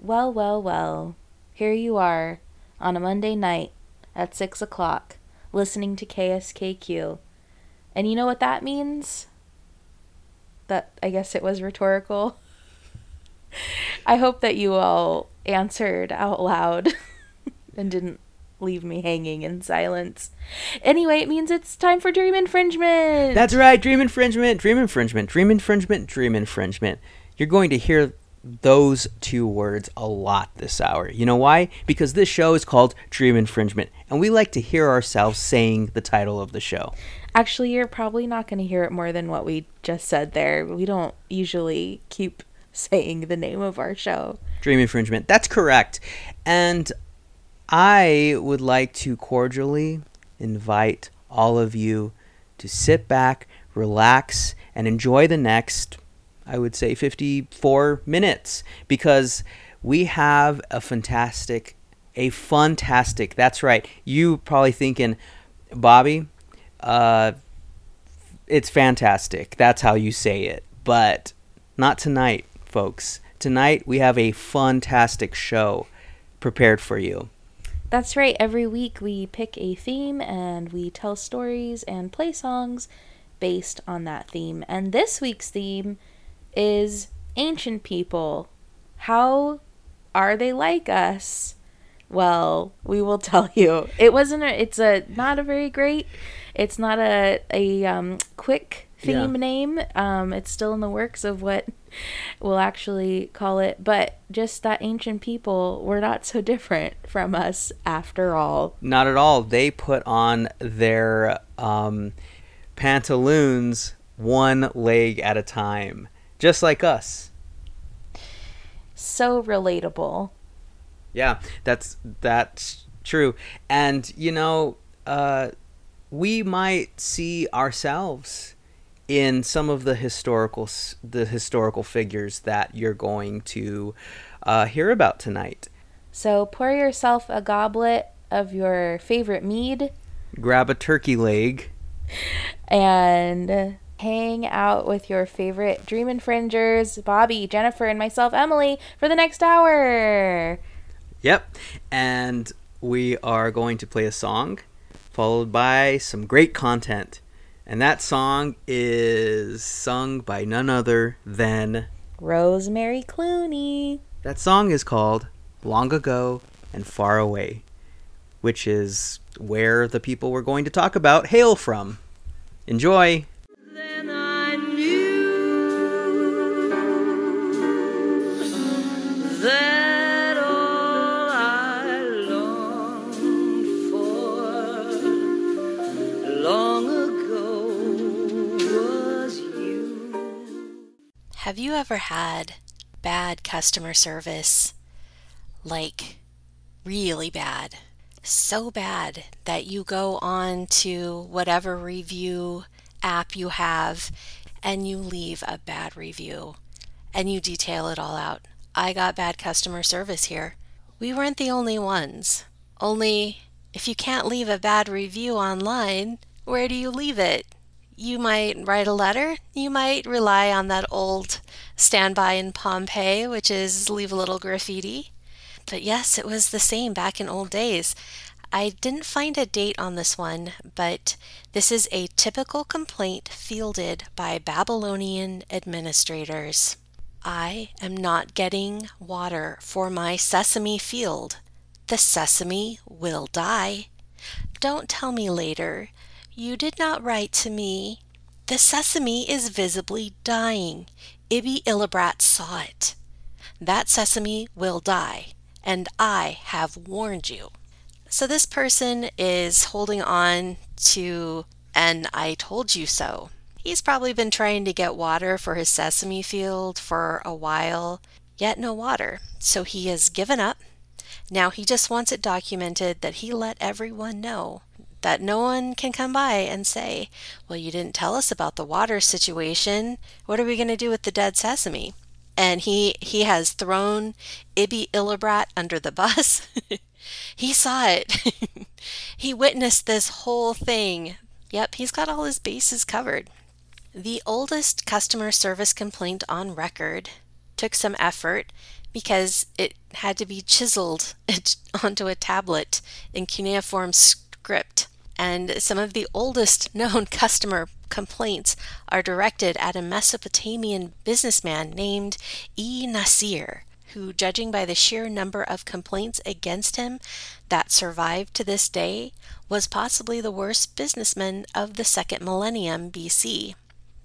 Well, well, well. Here you are on a Monday night at 6 o'clock listening to KSKQ. And you know what that means? That I guess it was rhetorical. I hope that you all answered out loud and didn't leave me hanging in silence. Anyway, it means it's time for dream infringement. That's right, dream infringement, dream infringement, dream infringement, dream infringement. You're going to hear those two words a lot this hour. You know why? Because this show is called Dream Infringement, and we like to hear ourselves saying the title of the show. Actually, you're probably not going to hear it more than what we just said there. We don't usually keep saying the name of our show. Dream Infringement. That's correct. And I would like to cordially invite all of you to sit back, relax, and enjoy the next, I would say, 54 minutes because we have a fantastic, a fantastic, that's right. You probably thinking, Bobby, uh, it's fantastic. That's how you say it. But not tonight, folks. Tonight we have a fantastic show prepared for you. That's right. Every week we pick a theme and we tell stories and play songs based on that theme. And this week's theme is ancient people. How are they like us? Well, we will tell you. It wasn't a it's a not a very great it's not a a um, quick theme Yeah. name. Um, it's still in the works of what we'll actually call it, but just that ancient people were not so different from us after all. Not at all. They put on their um, pantaloons one leg at a time, just like us. So relatable. Yeah, that's that's true. And you know, uh, we might see ourselves in some of the historical the historical figures that you're going to uh, hear about tonight. So pour yourself a goblet of your favorite mead Grab a turkey leg. and hang out with your favorite dream infringers, Bobby, Jennifer, and myself, Emily, for the next hour. Yep. And we are going to play a song followed by some great content. And that song is sung by none other than Rosemary Clooney. that song is called Long Ago and Far Away, which is where the people we're going to talk about hail from. Enjoy. Have you ever had bad customer service? Like, really bad. So bad that you go on to whatever review app you have and you leave a bad review and you detail it all out. I got bad customer service here. We weren't the only ones. Only, if you can't leave a bad review online, where do you leave it? You might write a letter. You might rely on that old standby in Pompeii, which is leave a little graffiti. But yes, it was the same back in old days. I didn't find a date on this one, but this is a typical complaint fielded by Babylonian administrators. I am not getting water for my sesame field. The sesame will die. Don't tell me later. You did not write to me. The sesame is visibly dying. Ibi Illibrat saw it. That sesame will die, and I have warned you. So this person is holding on to an I told you so. He's probably been trying to get water for his sesame field for a while, yet no water. So he has given up. Now he just wants it documented that he let everyone know that no one can come by and say, Well, you didn't tell us about the water situation. What are we going to do with the dead sesame? And he, he has thrown Ibby Illibrat under the bus. he saw it. he witnessed this whole thing. Yep, he's got all his bases covered. The oldest customer service complaint on record took some effort because it had to be chiseled onto a tablet in cuneiform script. And some of the oldest known customer complaints are directed at a Mesopotamian businessman named E. Nasir, who, judging by the sheer number of complaints against him that survived to this day, was possibly the worst businessman of the second millennium BC.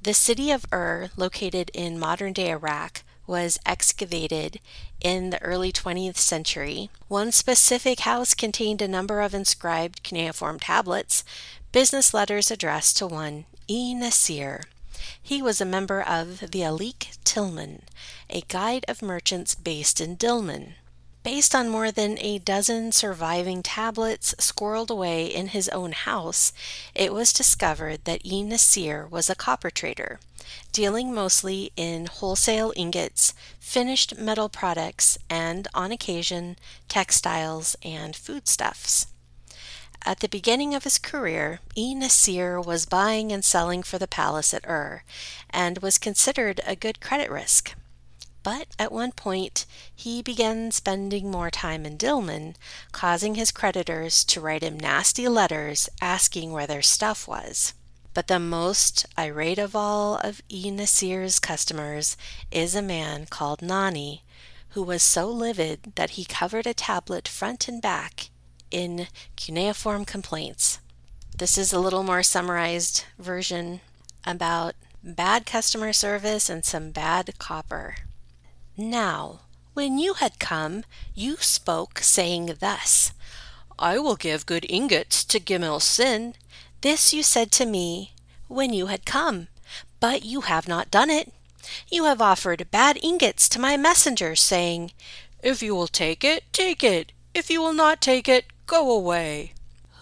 The city of Ur, located in modern day Iraq, was excavated in the early 20th century. One specific house contained a number of inscribed cuneiform tablets, business letters addressed to one E. Nasir. He was a member of the Alik Tilmun, a guide of merchants based in Dilmun. Based on more than a dozen surviving tablets squirreled away in his own house, it was discovered that E. Nasir was a copper trader, dealing mostly in wholesale ingots, finished metal products, and, on occasion, textiles and foodstuffs. At the beginning of his career, E. Nasir was buying and selling for the palace at Ur, and was considered a good credit risk. But at one point, he began spending more time in Dilmun, causing his creditors to write him nasty letters asking where their stuff was. But the most irate of all of E. Nasir's customers is a man called Nani, who was so livid that he covered a tablet front and back in cuneiform complaints. This is a little more summarized version about bad customer service and some bad copper. Now, when you had come, you spoke, saying thus I will give good ingots to Gimil-Sin. This you said to me when you had come, but you have not done it. You have offered bad ingots to my messenger, saying, If you will take it, take it. If you will not take it, go away.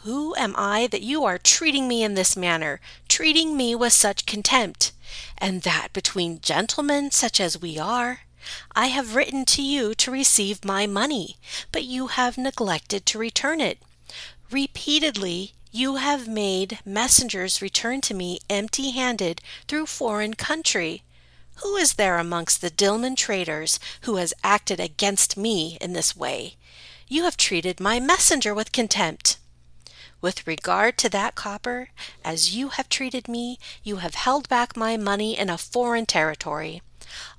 Who am I that you are treating me in this manner, treating me with such contempt? And that between gentlemen such as we are? I have written to you to receive my money, but you have neglected to return it. Repeatedly you have made messengers return to me empty handed through foreign country. Who is there amongst the Dilmun traders who has acted against me in this way? You have treated my messenger with contempt. With regard to that copper, as you have treated me, you have held back my money in a foreign territory.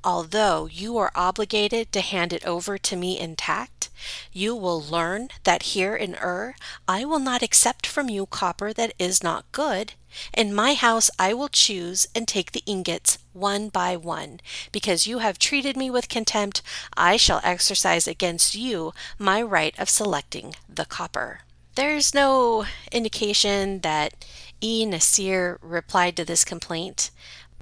Although you are obligated to hand it over to me intact, you will learn that here in Ur I will not accept from you copper that is not good. In my house I will choose and take the ingots one by one. Because you have treated me with contempt, I shall exercise against you my right of selecting the copper. There's no indication that E. Nasir replied to this complaint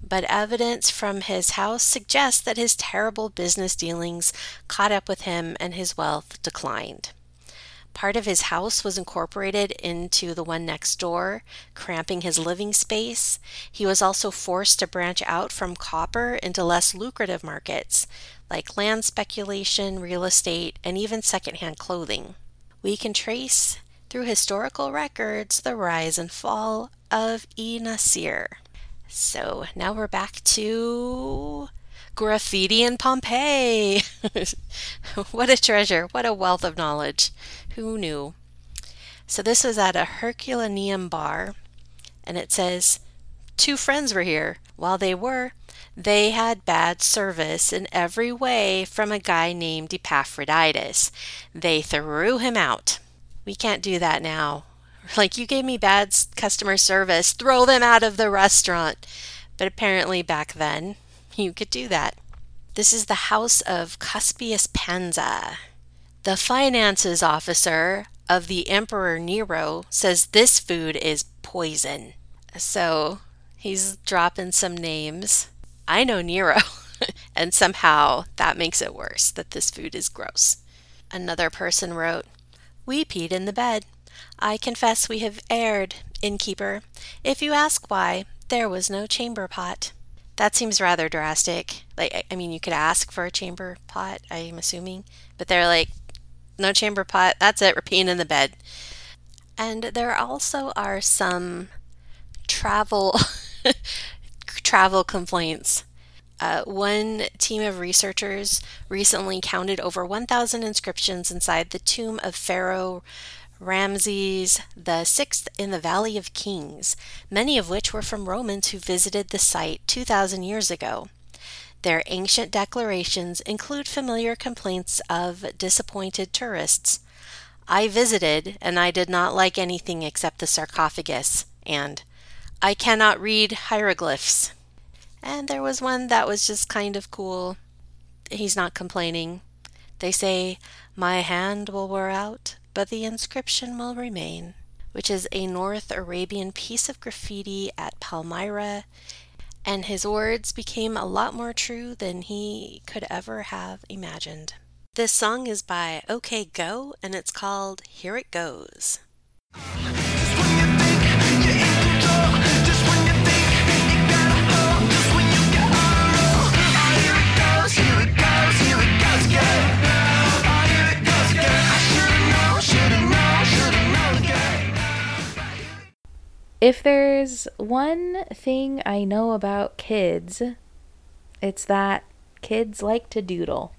but evidence from his house suggests that his terrible business dealings caught up with him and his wealth declined. Part of his house was incorporated into the one next door, cramping his living space. He was also forced to branch out from copper into less lucrative markets, like land speculation, real estate, and even secondhand clothing. We can trace through historical records the rise and fall of E. Nasir. So now we're back to graffiti in Pompeii. what a treasure. What a wealth of knowledge. Who knew? So this was at a Herculaneum bar, and it says, Two friends were here. While they were, they had bad service in every way from a guy named Epaphroditus. They threw him out. We can't do that now. Like, you gave me bad customer service, throw them out of the restaurant. But apparently, back then, you could do that. This is the house of Cuspius Pansa. The finances officer of the Emperor Nero says this food is poison. So he's dropping some names. I know Nero, and somehow that makes it worse that this food is gross. Another person wrote, We peed in the bed. I confess we have erred, innkeeper. If you ask why, there was no chamber pot. That seems rather drastic. Like, I mean, you could ask for a chamber pot, I'm assuming, but they're like, no chamber pot, that's it, we're peeing in the bed. And there also are some travel travel complaints. Uh, one team of researchers recently counted over 1,000 inscriptions inside the tomb of Pharaoh Ramses the Sixth in the Valley of Kings, many of which were from Romans who visited the site 2,000 years ago. Their ancient declarations include familiar complaints of disappointed tourists. I visited and I did not like anything except the sarcophagus, and I cannot read hieroglyphs. And there was one that was just kind of cool. He's not complaining. They say, My hand will wear out, but the inscription will remain, which is a North Arabian piece of graffiti at Palmyra, and his words became a lot more true than he could ever have imagined. This song is by OK Go, and it's called Here It Goes. If there's one thing I know about kids, it's that kids like to doodle.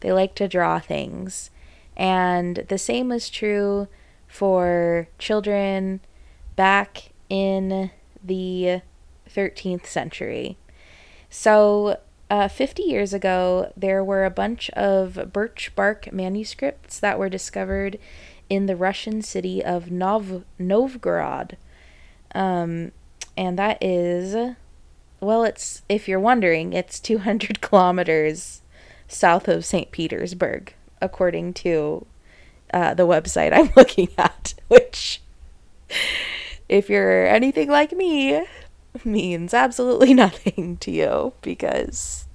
They like to draw things. And the same is true for children back in the 13th century. So, uh, 50 years ago, there were a bunch of birch bark manuscripts that were discovered in the Russian city of Nov- Novgorod. Um, and that is, well, it's, if you're wondering, it's 200 kilometers south of St. Petersburg, according to uh, the website I'm looking at, which, if you're anything like me, means absolutely nothing to you because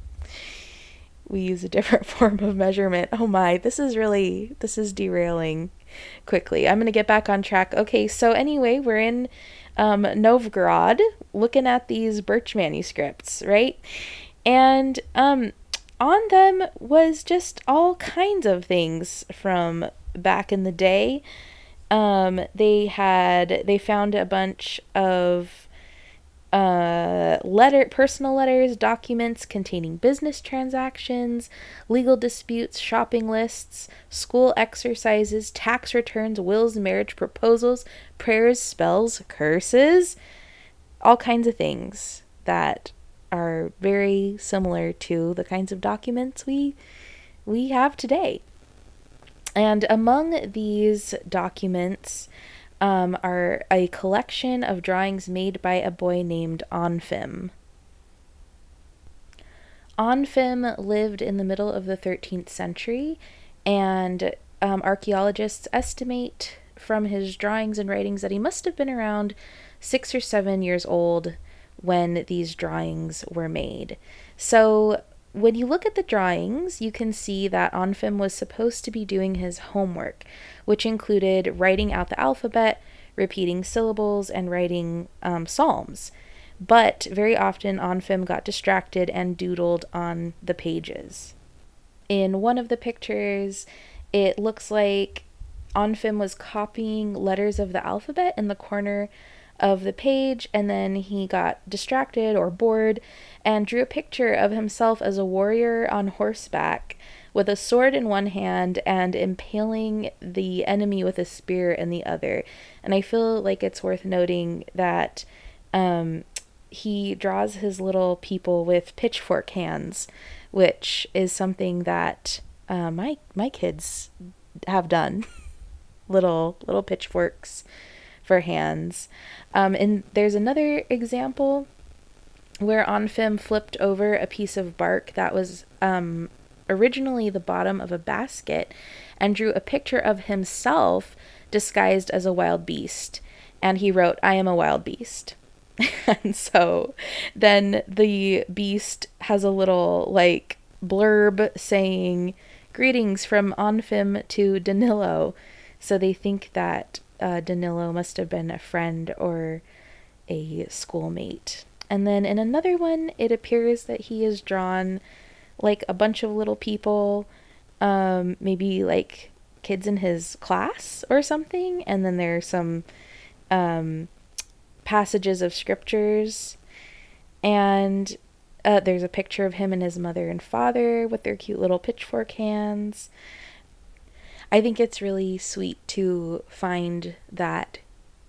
we use a different form of measurement. Oh my, this is really, this is derailing quickly. I'm going to get back on track. Okay, so anyway, we're in um, Novgorod looking at these birch manuscripts, right? And um, on them was just all kinds of things from back in the day. Um, they had they found a bunch of uh, letter personal letters, documents containing business transactions, legal disputes, shopping lists, school exercises, tax returns, wills, marriage proposals, prayers, spells, curses, all kinds of things that are very similar to the kinds of documents we we have today. And among these documents um, are a collection of drawings made by a boy named Onfim. Onfim lived in the middle of the 13th century, and um, archaeologists estimate from his drawings and writings that he must have been around six or seven years old when these drawings were made. So, when you look at the drawings, you can see that Onfim was supposed to be doing his homework, which included writing out the alphabet, repeating syllables, and writing um, psalms. But very often, Onfim got distracted and doodled on the pages. In one of the pictures, it looks like Onfim was copying letters of the alphabet in the corner of the page, and then he got distracted or bored and drew a picture of himself as a warrior on horseback with a sword in one hand and impaling the enemy with a spear in the other. And I feel like it's worth noting that um, he draws his little people with pitchfork hands, which is something that uh, my my kids have done. little little pitchforks for hands. Um, and there's another example where Onfim flipped over a piece of bark that was um, originally the bottom of a basket and drew a picture of himself disguised as a wild beast. And he wrote, I am a wild beast. and so then the beast has a little like blurb saying, Greetings from Onfim to Danilo. So they think that uh, Danilo must have been a friend or a schoolmate. And then in another one, it appears that he is drawn like a bunch of little people, um, maybe like kids in his class or something. And then there are some um, passages of scriptures. And Uh, there's a picture of him and his mother and father with their cute little pitchfork hands. I think it's really sweet to find that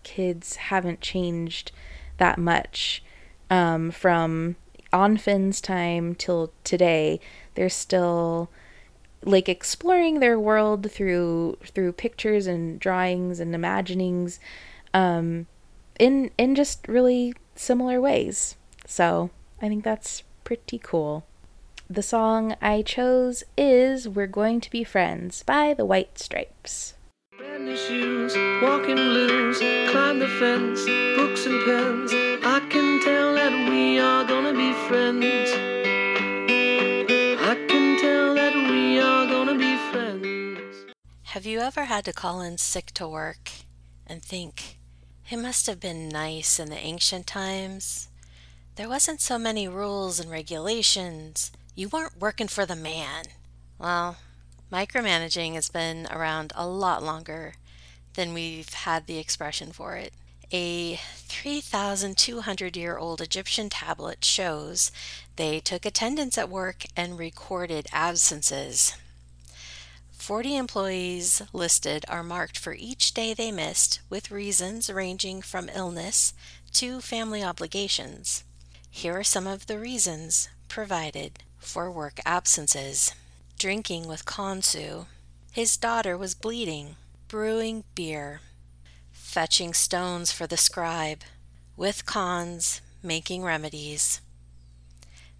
kids haven't changed that much um, from Onfim's time till today. They're still like exploring their world through through pictures and drawings and imaginings um, in in just really similar ways. So I think that's pretty cool. The song I chose is We're Going to Be Friends by the White Stripes. Brand new shoes, walking blues, climb the fence, books and pens. I can tell that we are gonna be friends. I can tell that we are gonna be friends. Have you ever had to call in sick to work and think, it must have been nice in the ancient times? There wasn't so many rules and regulations. You weren't working for the man. Well, micromanaging has been around a lot longer than we've had the expression for it. A 3,200 year old Egyptian tablet shows they took attendance at work and recorded absences. 40 employees listed are marked for each day they missed, with reasons ranging from illness to family obligations. Here are some of the reasons provided for work absences drinking with Khonsu, his daughter was bleeding, brewing beer, fetching stones for the scribe, with Khonsu making remedies,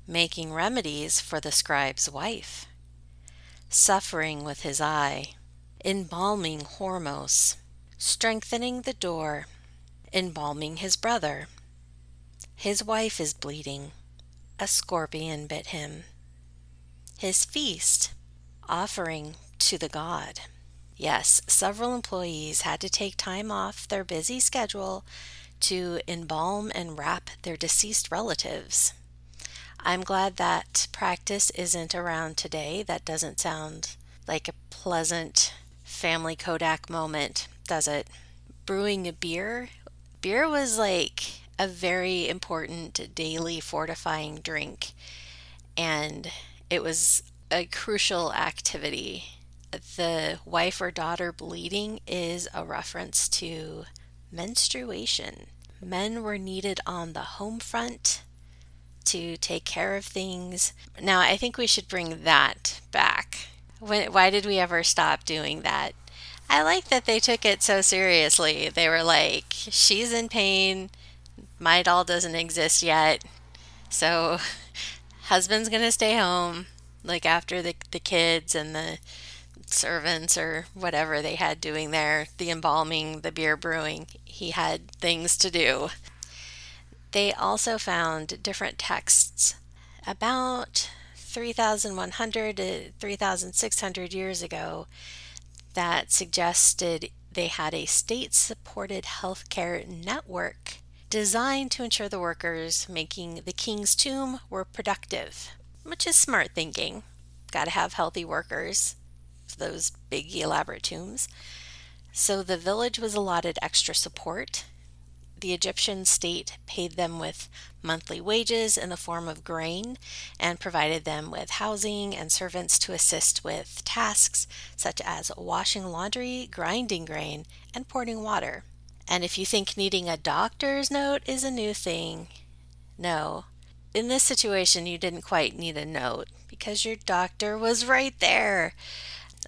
making remedies for the scribe's wife, suffering with his eye, embalming Hormos, strengthening the door, embalming his brother. His wife is bleeding. A scorpion bit him. His feast, offering to the god. Yes, several employees had to take time off their busy schedule to embalm and wrap their deceased relatives. I'm glad that practice isn't around today. That doesn't sound like a pleasant family Kodak moment, does it? Brewing a beer? Beer was like a very important daily fortifying drink, and it was a crucial activity. The wife or daughter bleeding is a reference to menstruation. Men were needed on the home front to take care of things. Now, I think we should bring that back. When, why did we ever stop doing that? I like that they took it so seriously. They were like, she's in pain. Midol doesn't exist yet. So, husband's going to stay home, like after the, the kids and the servants or whatever they had doing there, the embalming, the beer brewing. He had things to do. They also found different texts about 3,100 to 3,600 years ago that suggested they had a state supported healthcare network designed to ensure the workers making the king's tomb were productive, which is smart thinking. Got to have healthy workers for those big, elaborate tombs. So the village was allotted extra support. The Egyptian state paid them with monthly wages in the form of grain and provided them with housing and servants to assist with tasks such as washing laundry, grinding grain, and pouring water. And if you think needing a doctor's note is a new thing, no. In this situation, you didn't quite need a note because your doctor was right there.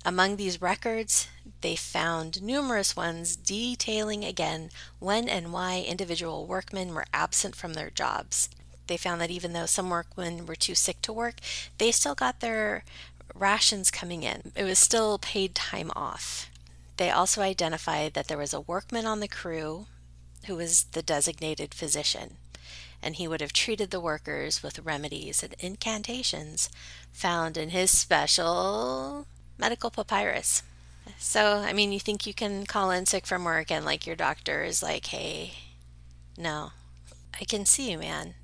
Among these records, they found numerous ones detailing again when and why individual workmen were absent from their jobs. They found that even though some workmen were too sick to work, they still got their rations coming in. It was still paid time off. They also identified that there was a workman on the crew who was the designated physician, and he would have treated the workers with remedies and incantations found in his special medical papyrus. So, I mean, you think you can call in sick from work and like your doctor is like, hey, no, I can see you, man.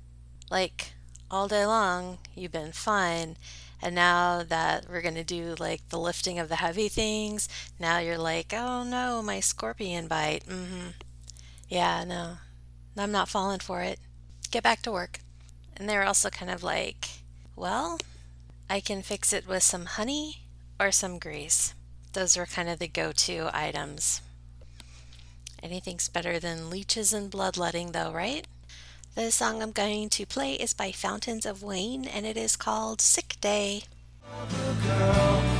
Like, all day long, you've been fine. And now that we're going to do like the lifting of the heavy things, now you're like, oh no, my scorpion bite. Mm hmm. Yeah, no, I'm not falling for it. Get back to work. And they're also kind of like, well, I can fix it with some honey or some grease. Those were kind of the go to items. Anything's better than leeches and bloodletting, though, right? The song I'm going to play is by Fountains of Wayne and it is called Sick Day.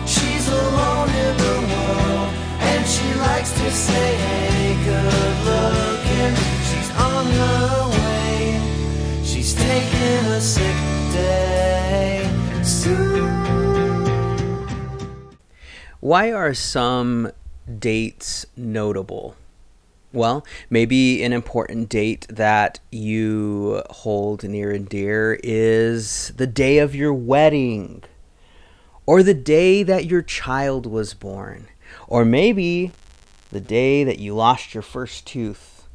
She's alone in the world, and she likes to say, hey, good looking. She's on her way, she's taking a sick day. Soon. Why are some dates notable? Well, maybe an important date that you hold near and dear is the day of your wedding, or the day that your child was born, or maybe the day that you lost your first tooth.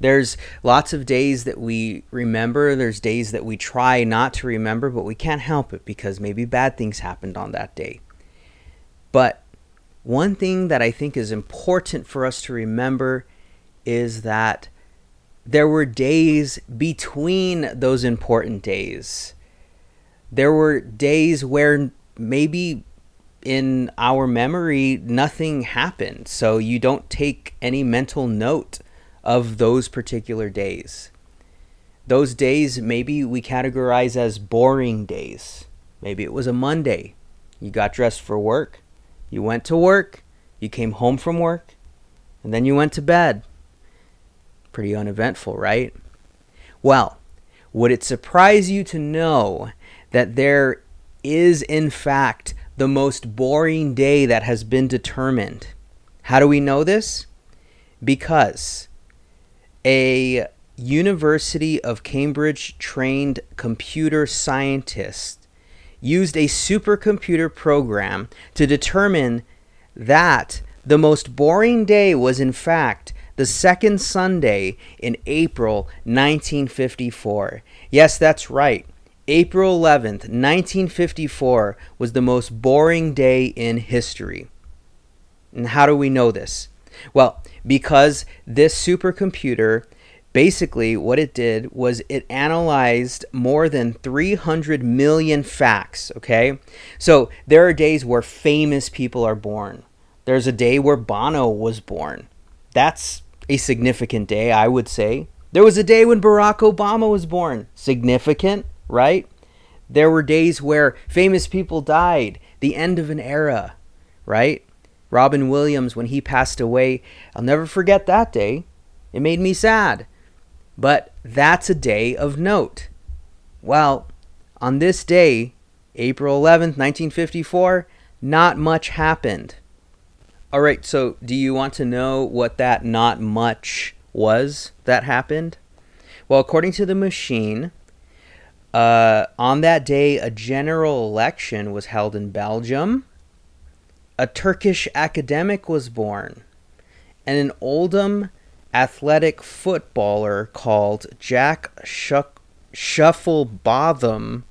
There's lots of days that we remember. There's days that we try not to remember, but we can't help it because maybe bad things happened on that day. But one thing that I think is important for us to remember is that there were days between those important days. There were days where maybe in our memory nothing happened, so you don't take any mental note of those particular days. Those days maybe we categorize as boring days. Maybe it was a Monday. You got dressed for work. You went to work. You came home from work. And then you went to bed. Pretty uneventful, right? Well, would it surprise you to know that there is, in fact, the most boring day that has been determined? How do we know this? Because a University of Cambridge trained computer scientist used a supercomputer program to determine that the most boring day was, in fact, the second Sunday in April 1954. Yes, that's right. April 11th, 1954 was the most boring day in history. And how do we know this? Well, because this supercomputer basically what it did was it analyzed more than 300 million facts, okay? So there are days where famous people are born. There's a day where Bono was born. That's a significant day, I would say. There was a day when Barack Obama was born. Significant, right? There were days where famous people died, the end of an era, right? Robin Williams, when he passed away, I'll never forget that day. It made me sad. But that's a day of note. Well, on this day, April 11th, 1954, not much happened. All right, so do you want to know what that not much was that happened? Well, according to the machine, uh, on that day, a general election was held in Belgium. A Turkish academic was born. And an Oldham athletic footballer called Jack Shuck- Shufflebotham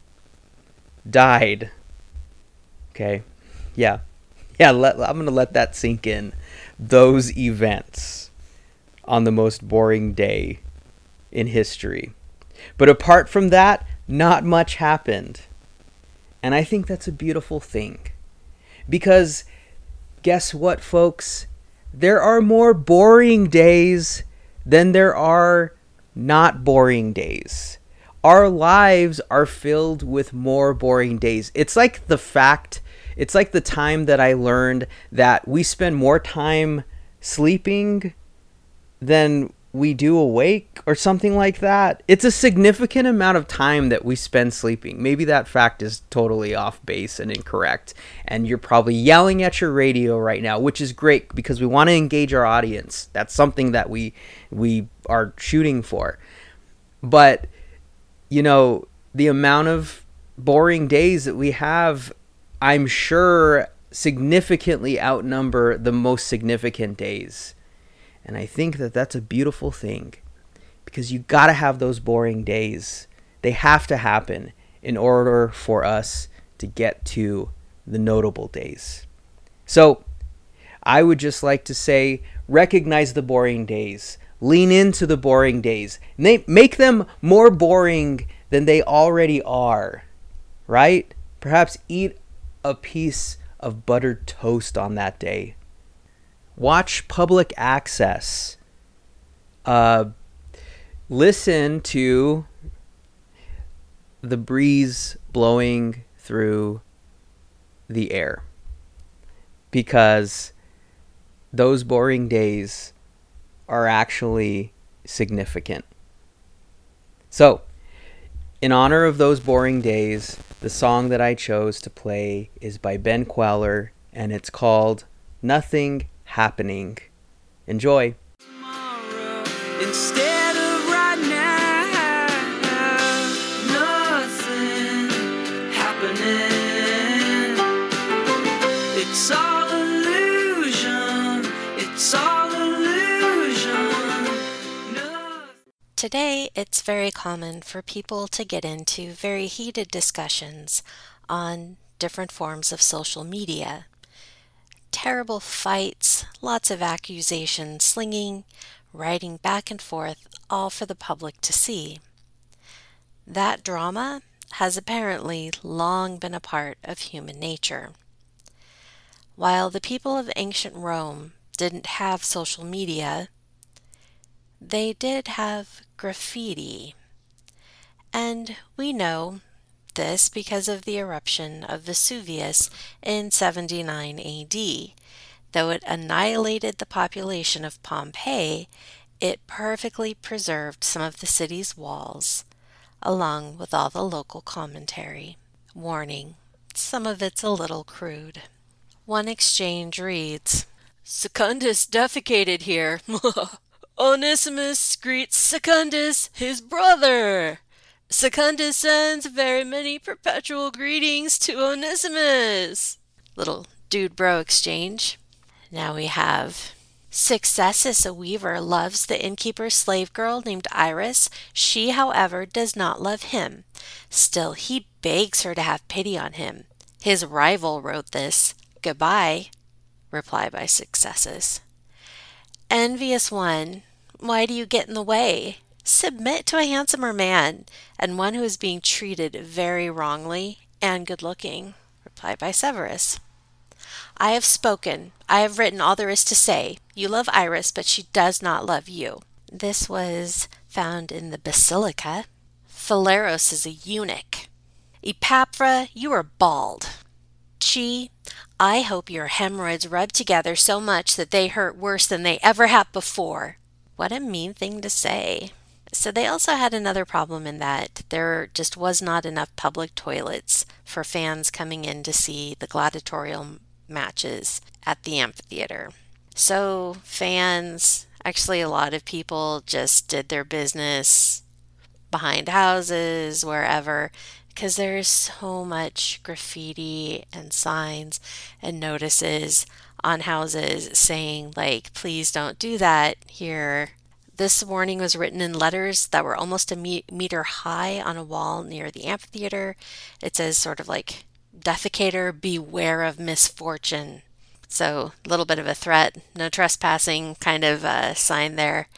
died. Okay. Yeah. Yeah, let, I'm going to let that sink in. Those events on the most boring day in history. But apart from that, not much happened. And I think that's a beautiful thing. Because guess what, folks? There are more boring days than there are not boring days. Our lives are filled with more boring days. It's like the fact, it's like the time that I learned that we spend more time sleeping than we do awake or something like that. It's a significant amount of time that we spend sleeping. Maybe that fact is totally off base and incorrect. And you're probably yelling at your radio right now, which is great because we want to engage our audience. That's something that we we are shooting for. But you know, the amount of boring days that we have, I'm sure significantly outnumber the most significant days. And I think that that's a beautiful thing because you got to have those boring days. They have to happen in order for us to get to the notable days. So, I would just like to say recognize the boring days. Lean into the boring days. Make them more boring than they already are, right? Perhaps eat a piece of buttered toast on that day. Watch public access. Uh, listen to the breeze blowing through the air because those boring days are actually significant. So, in honor of those boring days, the song that I chose to play is by Ben Kweller and it's called Nothing Happening. Enjoy. tomorrow instead of right now. Nothing happening. It's all illusion. It's all illusion. Nothing. Today, it's very common for people to get into very heated discussions on different forms of social media. Terrible fights, lots of accusations, slinging, writing back and forth, all for the public to see. That drama has apparently long been a part of human nature. While the people of ancient Rome didn't have social media, they did have graffiti. And we know this because of the eruption of Vesuvius in 79 AD. Though it annihilated the population of Pompeii, it perfectly preserved some of the city's walls, along with all the local commentary. Warning some of it's a little crude. One exchange reads Secundus defecated here. Onesimus greets Secundus, his brother. Secundus sends very many perpetual greetings to Onesimus. Little dude bro exchange. Now we have Successus, a weaver, loves the innkeeper's slave girl named Iris. She, however, does not love him. Still, he begs her to have pity on him. His rival wrote this. Goodbye. Reply by Successus. Envious one, why do you get in the way? Submit to a handsomer man, and one who is being treated very wrongly and good looking. Reply by Severus. I have spoken. I have written all there is to say. You love Iris, but she does not love you. This was found in the Basilica. Phileros is a eunuch. Epaphra, you are bald. Chi, I hope your hemorrhoids rub together so much that they hurt worse than they ever have before. What a mean thing to say. So they also had another problem in that there just was not enough public toilets for fans coming in to see the gladiatorial matches at the amphitheater. So fans, actually a lot of people just did their business behind houses, wherever, because there's so much graffiti and signs and notices on houses saying, like, please don't do that here. This warning was written in letters that were almost a me- meter high on a wall near the amphitheater. It says, sort of like, defecator, beware of misfortune. So, a little bit of a threat, no trespassing kind of uh, sign there.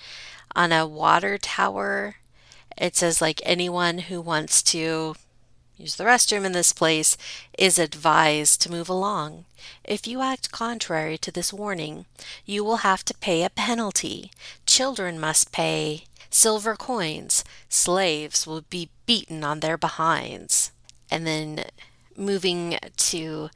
On a water tower, it says, like, anyone who wants to use the restroom in this place is advised to move along. If you act contrary to this warning, you will have to pay a penalty. Children must pay silver coins. Slaves will be beaten on their behinds. And then moving to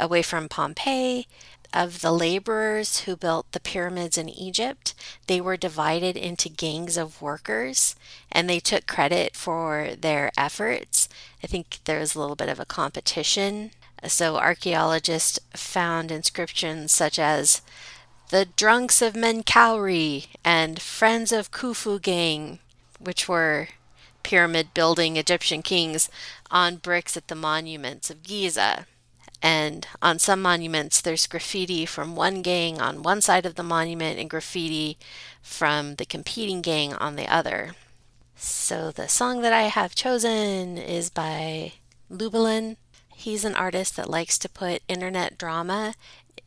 away from Pompeii, of the laborers who built the pyramids in Egypt, they were divided into gangs of workers and they took credit for their efforts. I think there was a little bit of a competition. So archaeologists found inscriptions such as the drunks of Menkaure and friends of Khufu gang, which were pyramid building Egyptian kings, on bricks at the monuments of Giza. And on some monuments, there's graffiti from one gang on one side of the monument and graffiti from the competing gang on the other. So the song that I have chosen is by Lubalin. He's an artist that likes to put internet drama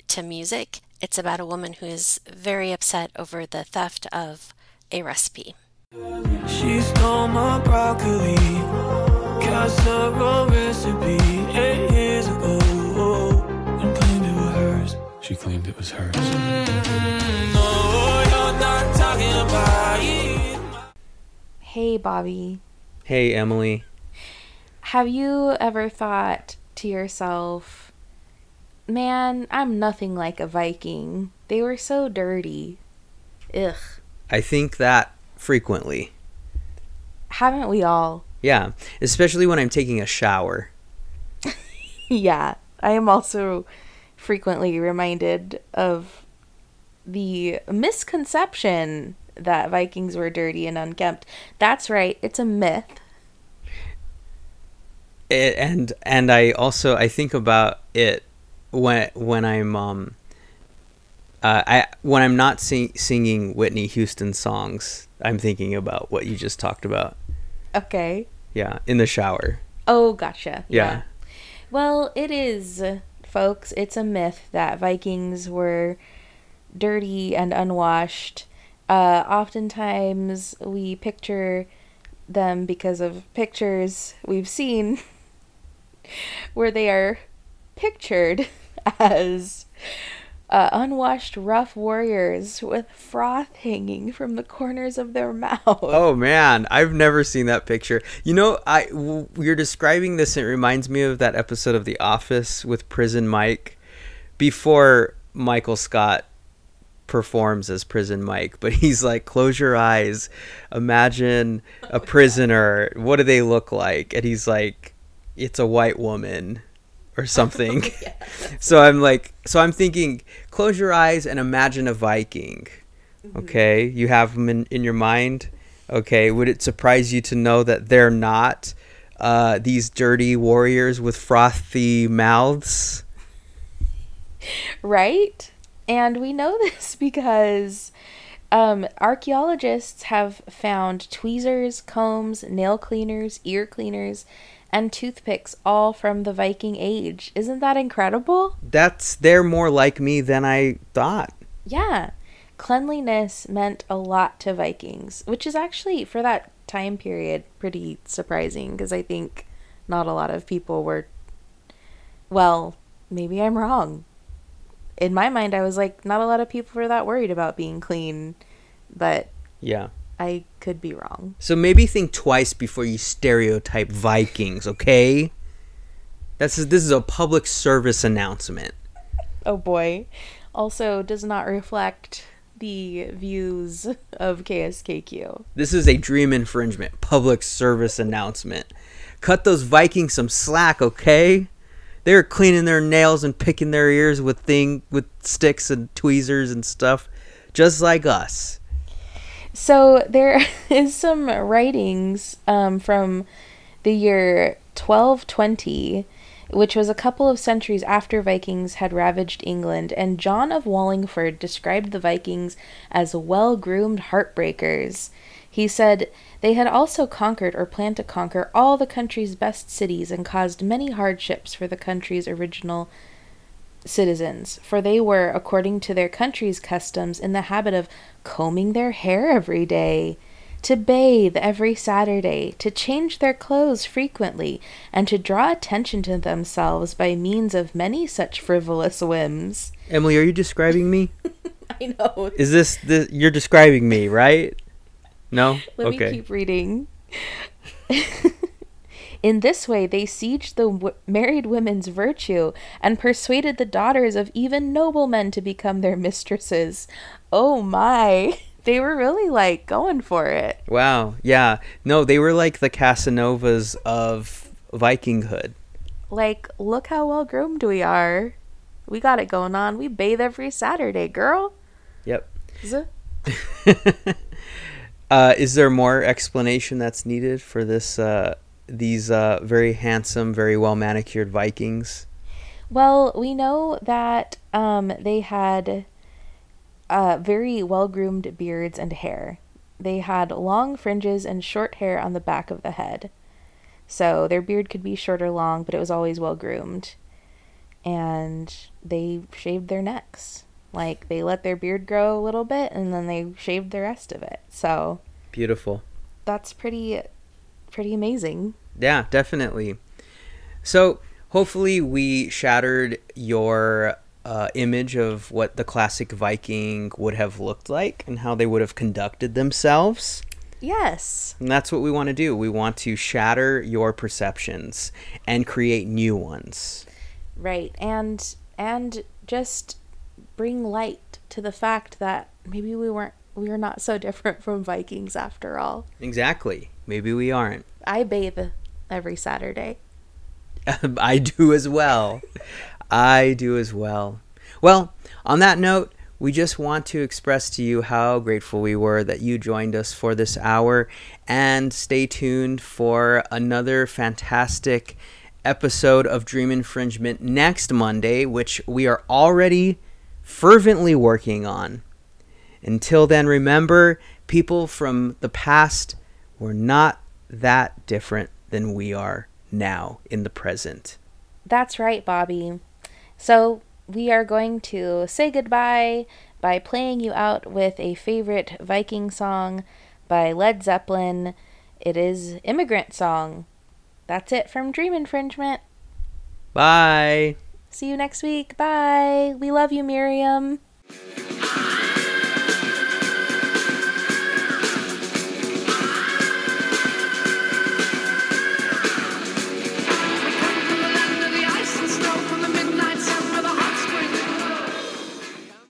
to music. It's about a woman who is very upset over the theft of a recipe. She stole my broccoli. casserole recipe eight years ago and claimed it was hers. She claimed it was hers. No, you're not talking about it. Hey, Bobby. Hey, Emily. Have you ever thought to yourself, man, I'm nothing like a Viking? They were so dirty. Ugh. I think that frequently. Haven't we all? Yeah, especially when I'm taking a shower. yeah. I am also frequently reminded of the misconception that Vikings were dirty and unkempt. That's right, it's a myth. It, and and I also I think about it when when I'm um uh, I when I'm not sing, singing Whitney Houston songs, I'm thinking about what you just talked about. Okay. Yeah, in the shower. Oh, gotcha. Yeah. Well, it is, folks. It's a myth that Vikings were dirty and unwashed. Uh, oftentimes, we picture them because of pictures we've seen where they are pictured as uh, unwashed, rough warriors with froth hanging from the corners of their mouth. Oh man, I've never seen that picture. You know, I w- you're describing this. And it reminds me of that episode of The Office with Prison Mike, before Michael Scott performs as Prison Mike. But he's like, "Close your eyes, imagine a prisoner. What do they look like?" And he's like, "It's a white woman." Or something. so I'm like, so I'm thinking, close your eyes and imagine a Viking. Okay, you have them in, in your mind. Okay, would it surprise you to know that they're not uh, these dirty warriors with frothy mouths? Right? And we know this because um, archaeologists have found tweezers, combs, nail cleaners, ear cleaners, and toothpicks all from the Viking age. Isn't that incredible? That's they're more like me than I thought. Yeah. Cleanliness meant a lot to Vikings, which is actually, for that time period, pretty surprising because I think not a lot of people were. Well, maybe I'm wrong. In my mind, I was like, not a lot of people were that worried about being clean, but Yeah. I could be wrong. So maybe think twice before you stereotype Vikings, okay? That's this is a public service announcement. Oh boy. Also, does not reflect the views of KSKQ. This is a dream infringement public service announcement. Cut those Vikings some slack, okay? They were cleaning their nails and picking their ears with thing with sticks and tweezers and stuff, just like us. So there is some writings um, from the year 1220, which was a couple of centuries after Vikings had ravaged England, and John of Wallingford described the Vikings as well groomed heartbreakers. He said they had also conquered or planned to conquer all the country's best cities and caused many hardships for the country's original citizens, for they were, according to their country's customs, in the habit of combing their hair every day, to bathe every Saturday, to change their clothes frequently, and to draw attention to themselves by means of many such frivolous whims. Emily, are you describing me? I know. Is this the you're describing me, right? No? Let okay. me keep reading. In this way, they sieged the w- married women's virtue and persuaded the daughters of even noblemen to become their mistresses. Oh my! They were really like going for it. Wow. Yeah. No, they were like the Casanovas of Vikinghood. Like, look how well groomed we are. We got it going on. We bathe every Saturday, girl. Yep. Z- Uh, is there more explanation that's needed for this? Uh, these uh, very handsome, very well manicured Vikings. Well, we know that um, they had uh, very well groomed beards and hair. They had long fringes and short hair on the back of the head. So their beard could be short or long, but it was always well groomed. And they shaved their necks. Like they let their beard grow a little bit and then they shaved the rest of it. So Beautiful. that's pretty pretty amazing. Yeah, definitely. So hopefully we shattered your uh, image of what the classic Viking would have looked like and how they would have conducted themselves. Yes. And that's what we want to do. We want to shatter your perceptions and create new ones. Right. And and just bring light to the fact that maybe we weren't we are not so different from Vikings after all. Exactly. Maybe we aren't. I bathe every Saturday. I do as well. I do as well. Well, on that note, we just want to express to you how grateful we were that you joined us for this hour and stay tuned for another fantastic episode of Dream Infringement next Monday, which we are already fervently working on. Until then, remember people from the past were not that different than we are now in the present. That's right, Bobby. So, we are going to say goodbye by playing you out with a favorite Viking song by Led Zeppelin. It is Immigrant Song. That's it from Dream Infringement. Bye. See you next week. Bye. We love you, Miriam.